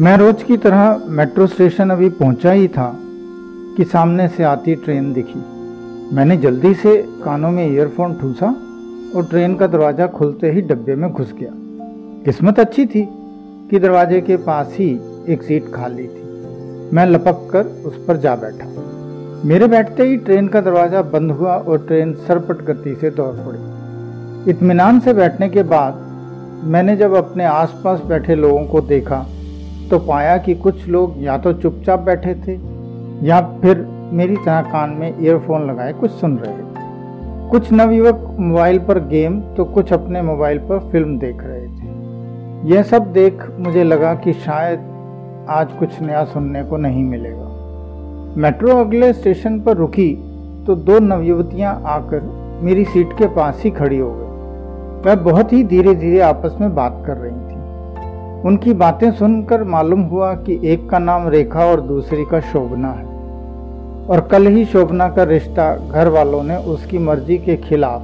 मैं रोज की तरह मेट्रो स्टेशन अभी पहुँचा ही था कि सामने से आती ट्रेन दिखी। मैंने जल्दी से कानों में ईयरफोन ठूसा और ट्रेन का दरवाज़ा खुलते ही डब्बे में घुस गया। किस्मत अच्छी थी कि दरवाजे के पास ही एक सीट खाली थी। मैं लपक कर उस पर जा बैठा। मेरे बैठते ही ट्रेन का दरवाज़ा बंद हुआ और ट्रेन सरपट गति से दौड़ पड़ी। इतमान से बैठने के बाद मैंने जब अपने आसपास बैठे लोगों को देखा तो पाया कि कुछ लोग या तो चुपचाप बैठे थे, या फिर मेरी तरह कान में ईयरफोन लगाए कुछ सुन रहे थे। कुछ नवयुवक मोबाइल पर गेम तो कुछ अपने मोबाइल पर फ़िल्म देख रहे थे। यह सब देख मुझे लगा कि शायद आज कुछ नया सुनने को नहीं मिलेगा। मेट्रो अगले स्टेशन पर रुकी तो दो नवयुवतियाँ आकर मेरी सीट के पास ही खड़ी हो गई। वह बहुत ही धीरे धीरे आपस में बात कर रही थी। उनकी बातें सुनकर मालूम हुआ कि एक का नाम रेखा और दूसरी का शोभना है। और कल ही शोभना का रिश्ता घर वालों ने उसकी मर्ज़ी के खिलाफ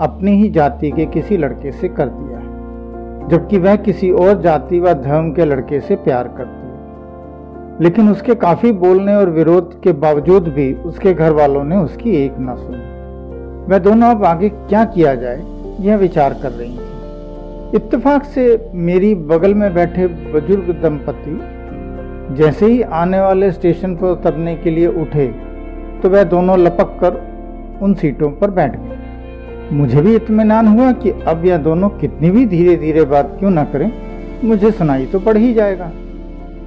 अपनी ही जाति के किसी लड़के से कर दिया है, जबकि वह किसी और जाति व धर्म के लड़के से प्यार करती है। लेकिन उसके काफ़ी बोलने और विरोध के बावजूद भी उसके घर वालों ने उसकी एक न सुनी। वह दोनों अब आगे क्या किया जाए, यह विचार कर रही थी इत्तेफाक से मेरी बगल में बैठे बुज़ुर्ग दंपति जैसे ही आने वाले स्टेशन पर उतरने के लिए उठे तो वह दोनों लपक कर उन सीटों पर बैठ गए। मुझे भी इत्मीनान हुआ कि अब यह दोनों कितनी भी धीरे धीरे बात क्यों ना करें, मुझे सुनाई तो पड़ ही जाएगा।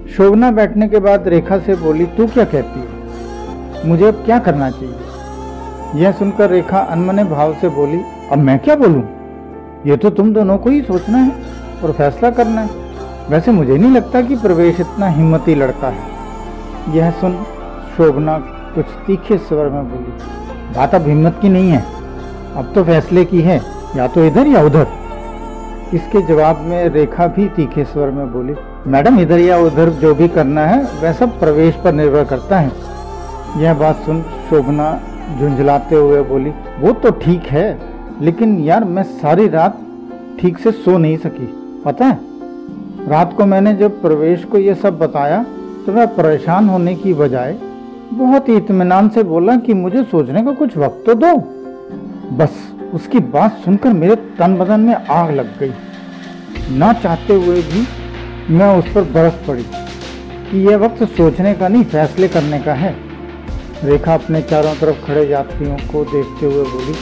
शोभना बैठने के बाद रेखा से बोली, तू क्या कहती है? मुझे अब क्या करना चाहिए? यह सुनकर रेखा अनमने भाव से बोली, अब मैं क्या बोलूँ? ये तो तुम दोनों को ही सोचना है और फैसला करना है। वैसे मुझे नहीं लगता कि प्रवेश इतना हिम्मती लड़का है। यह सुन शोभना कुछ तीखे स्वर में बोली, बात अब हिम्मत की नहीं है। अब तो फैसले की है, या तो इधर या उधर। इसके जवाब में रेखा भी तीखे स्वर में बोली, मैडम, इधर या उधर जो भी करना है, वह सब प्रवेश पर निर्भर करता है। यह बात सुन शोभना झुंझलाते हुए बोली, वो तो ठीक है। लेकिन यार मैं सारी रात ठीक से सो नहीं सकी, पता है? रात को मैंने जब प्रवेश को ये सब बताया तो वह परेशान होने की बजाय बहुत ही इतमान से बोला कि मुझे सोचने का कुछ वक्त तो दो। बस उसकी बात सुनकर मेरे तन बदन में आग लग गई। ना चाहते हुए भी मैं उस पर बरस पड़ी कि यह वक्त सोचने का नहीं, फैसले करने का है। रेखा अपने चारों तरफ़ खड़े यात्रियों को देखते हुए बोली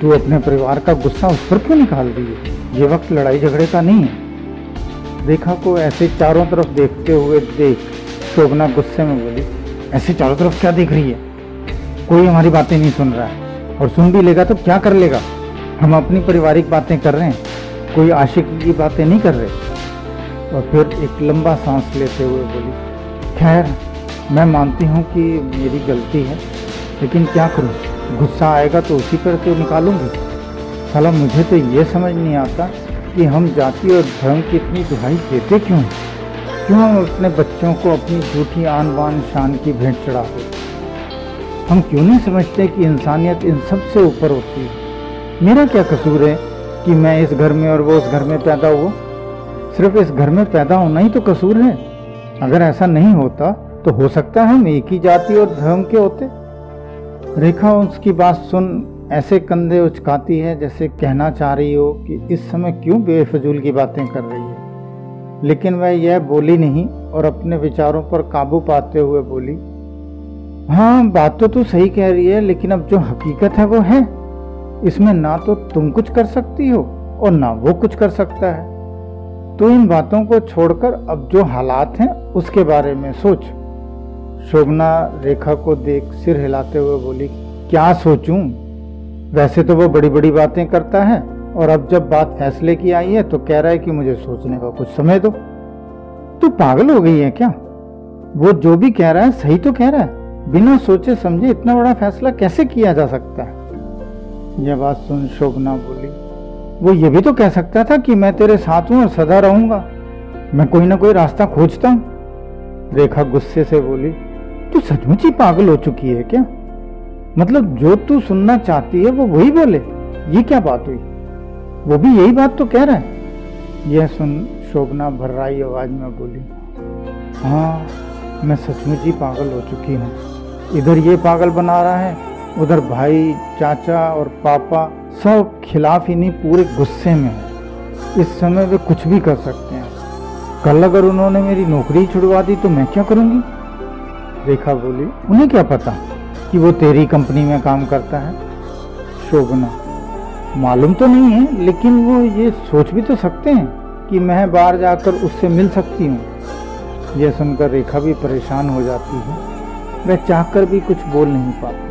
तू अपने परिवार का गुस्सा उस पर क्यों निकाल रही है? ये वक्त लड़ाई झगड़े का नहीं है। रेखा को ऐसे चारों तरफ़ देखते हुए देख, शोभना गुस्से में बोली, ऐसे चारों तरफ़ क्या देख रही है? कोई हमारी बातें नहीं सुन रहा है। और सुन भी लेगा तो क्या कर लेगा? हम अपनी पारिवारिक बातें कर रहे हैं। कोई आशिक की बातें नहीं कर रहे। और फिर एक लंबा सांस लेते हुए बोली, खैर, मैं मानती हूँ कि मेरी गलती है, लेकिन क्या करूँ? गुस्सा आएगा तो उसी पर तो निकालूँगी। साला मुझे तो ये समझ नहीं आता कि हम जाति और धर्म की इतनी दुहाई देते क्यों क्यों हम अपने बच्चों को अपनी झूठी आन बान शान की भेंट चढ़ाते हम क्यों नहीं समझते कि इंसानियत इन सबसे ऊपर होती है? मेरा क्या कसूर है कि मैं इस घर में और वो उस घर में पैदा हुआ? सिर्फ़ इस घर में पैदा होना ही तो कसूर है। अगर ऐसा नहीं होता तो हो सकता है हम एक ही जाति और धर्म के होते। रेखा, उसकी बात सुन ऐसे कंधे उचकाती है जैसे कहना चाह रही हो कि इस समय क्यों बेफजूल की बातें कर रही है। लेकिन वह यह बोली नहीं और अपने विचारों पर काबू पाते हुए बोली हाँ बात तो तू सही कह रही है, लेकिन अब जो हकीकत है वो है। इसमें ना तो तुम कुछ कर सकती हो और ना वो कुछ कर सकता है। तो इन बातों को छोड़कर अब जो हालात हैं उसके बारे में सोच। शोभना रेखा को देख सिर हिलाते हुए बोली, क्या सोचूं? वैसे तो वो बड़ी बड़ी बातें करता है और अब जब बात फैसले की आई है तो कह रहा है कि मुझे सोचने का कुछ समय दो। तू पागल हो गई है क्या? वो जो भी कह रहा है, सही तो कह रहा है। बिना सोचे समझे इतना बड़ा फैसला कैसे किया जा सकता है? यह बात सुन शोभना बोली, वो ये भी तो कह सकता था कि मैं तेरे साथ हूँ और सदा रहूँगा। मैं कोई ना कोई रास्ता खोजता हूँ। रेखा गुस्से से बोली तू सचमुच ही पागल हो चुकी है क्या? मतलब जो तू सुनना चाहती है, वो वही बोले। ये क्या बात हुई? वो भी यही बात तो कह रहा है। यह सुन शोभना भर्राई आवाज़ में बोली हाँ मैं सचमुच ही पागल हो चुकी हूँ। इधर ये पागल बना रहा है, उधर भाई, चाचा और पापा सब खिलाफ इन्हीं पूरे गुस्से में है। इस समय वे कुछ भी कर सकते हैं। कल अगर उन्होंने मेरी नौकरी छुड़वा दी तो मैं क्या करूँगी? रेखा बोली, उन्हें क्या पता कि वो तेरी कंपनी में काम करता है? शोभना, मालूम तो नहीं है, लेकिन वो ये सोच भी तो सकते हैं कि मैं बाहर जाकर उससे मिल सकती हूँ। यह सुनकर रेखा भी परेशान हो जाती है। वह चाहकर भी कुछ बोल नहीं पाती।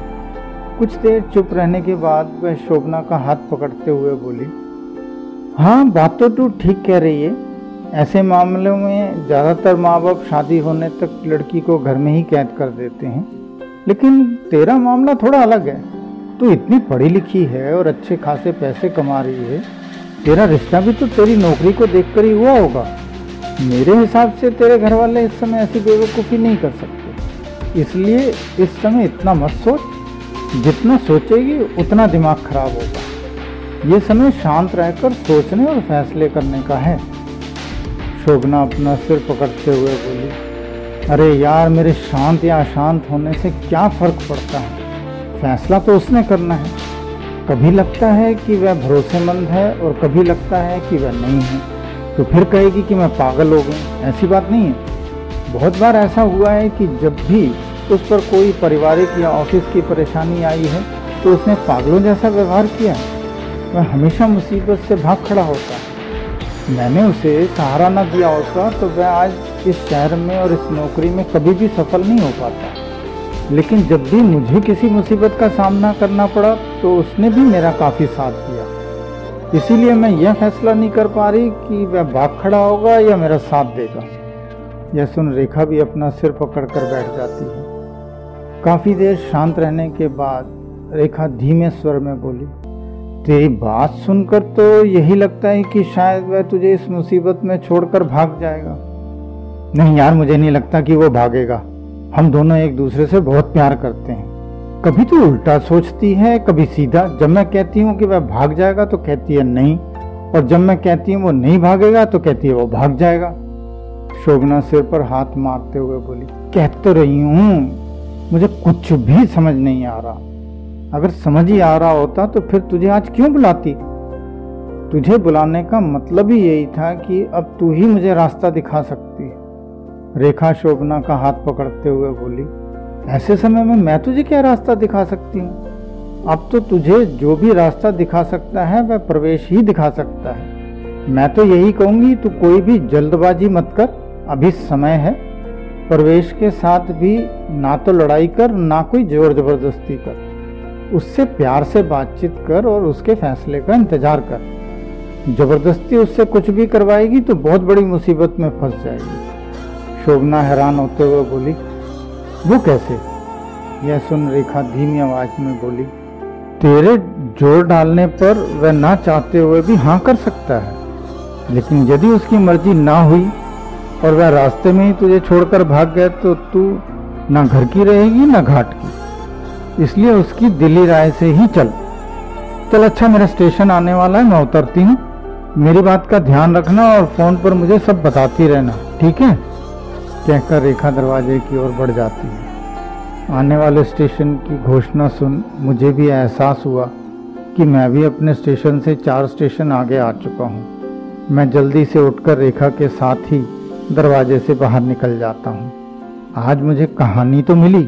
कुछ देर चुप रहने के बाद वह शोभना का हाथ पकड़ते हुए बोली हाँ बात तो तू ठीक कह रही है ऐसे मामलों में ज़्यादातर माँ बाप शादी होने तक लड़की को घर में ही कैद कर देते हैं। लेकिन तेरा मामला थोड़ा अलग है। तू इतनी पढ़ी लिखी है और अच्छे खासे पैसे कमा रही है। तेरा रिश्ता भी तो तेरी नौकरी को देखकर ही हुआ होगा। मेरे हिसाब से तेरे घर वाले इस समय ऐसी बेवकूफ़ी नहीं कर सकते। इसलिए इस समय इतना मत सोच। जितना सोचेगी, उतना दिमाग खराब होगा। ये समय शांत रहकर सोचने और फैसले करने का है। शोभना अपना सिर पकड़ते हुए बोली, अरे यार, मेरे शांत या अशांत होने से क्या फ़र्क पड़ता है? फैसला तो उसने करना है। कभी लगता है कि वह भरोसेमंद है और कभी लगता है कि वह नहीं है। तो फिर कहेगी कि मैं पागल हो गई ऐसी बात नहीं है। बहुत बार ऐसा हुआ है कि जब भी उस पर कोई पारिवारिक या ऑफ़िस की परेशानी आई है तो उसने पागलों जैसा व्यवहार किया। वह हमेशा मुसीबत से भाग खड़ा होता है। मैंने उसे सहारा न दिया होता तो वह आज इस शहर में और इस नौकरी में कभी भी सफल नहीं हो पाता। लेकिन जब भी मुझे किसी मुसीबत का सामना करना पड़ा तो उसने भी मेरा काफ़ी साथ दिया। इसीलिए मैं यह फैसला नहीं कर पा रही कि वह भाग खड़ा होगा या मेरा साथ देगा। यह सुन रेखा भी अपना सिर पकड़ कर बैठ जाती है। काफ़ी देर शांत रहने के बाद रेखा धीमे स्वर में बोली तेरी बात सुनकर तो यही लगता है कि शायद वह तुझे इस मुसीबत में छोड़कर भाग जाएगा। नहीं यार, मुझे नहीं लगता कि वो भागेगा। हम दोनों एक दूसरे से बहुत प्यार करते हैं। कभी तो उल्टा सोचती है, कभी सीधा। जब मैं कहती हूँ कि वह भाग जाएगा तो कहती है नहीं। और जब मैं कहती हूँ वो नहीं भागेगा तो कहती है वो भाग जाएगा। शोभना सिर पर हाथ मारते हुए बोली, कह तो रही हूँ, मुझे कुछ भी समझ नहीं आ रहा। अगर समझ ही आ रहा होता तो फिर तुझे आज क्यों बुलाती? तुझे बुलाने का मतलब ही यही था कि अब तू ही मुझे रास्ता दिखा सकती है। रेखा शोभना का हाथ पकड़ते हुए बोली, ऐसे समय में मैं तुझे क्या रास्ता दिखा सकती हूँ? अब तो तुझे जो भी रास्ता दिखा सकता है, वह प्रवेश ही दिखा सकता है। मैं तो यही कहूँगी, तू कोई भी जल्दबाजी मत कर, अभी समय है। प्रवेश के साथ भी ना तो लड़ाई कर, ना कोई ज़ोर ज़बरदस्ती कर। उससे प्यार से बातचीत कर और उसके फैसले का इंतज़ार कर। ज़बरदस्ती उससे कुछ भी करवाएगी तो बहुत बड़ी मुसीबत में फंस जाएगी। शोभना हैरान होते हुए बोली, वो कैसे? यह सुन रेखा धीमी आवाज़ में बोली, तेरे ज़ोर डालने पर वह ना चाहते हुए भी हाँ कर सकता है, लेकिन यदि उसकी मर्ज़ी ना हुई और वह रास्ते में ही तुझे छोड़कर भाग गया तो तू ना घर की रहेगी, ना घाट की। इसलिए उसकी दिल्ली राय से ही चल। चल अच्छा मेरा स्टेशन आने वाला है, मैं उतरती हूँ। मेरी बात का ध्यान रखना और फ़ोन पर मुझे सब बताती रहना, ठीक है? कहकर रेखा दरवाजे की ओर बढ़ जाती है। आने वाले स्टेशन की घोषणा सुन मुझे भी एहसास हुआ कि मैं भी अपने स्टेशन से चार स्टेशन आगे आ चुका हूँ। मैं जल्दी से उठकर रेखा के साथ ही दरवाजे से बाहर निकल जाता हूँ। आज मुझे कहानी तो मिली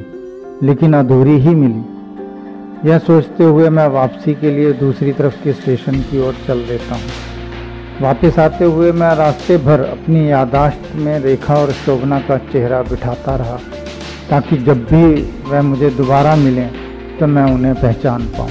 लेकिन अधूरी ही मिली। यह सोचते हुए मैं वापसी के लिए दूसरी तरफ़ के स्टेशन की ओर चल देता हूँ। वापस आते हुए मैं रास्ते भर अपनी यादाश्त में रेखा और शोभना का चेहरा बिठाता रहा, ताकि जब भी वह मुझे दोबारा मिलें तो मैं उन्हें पहचान पाऊँ।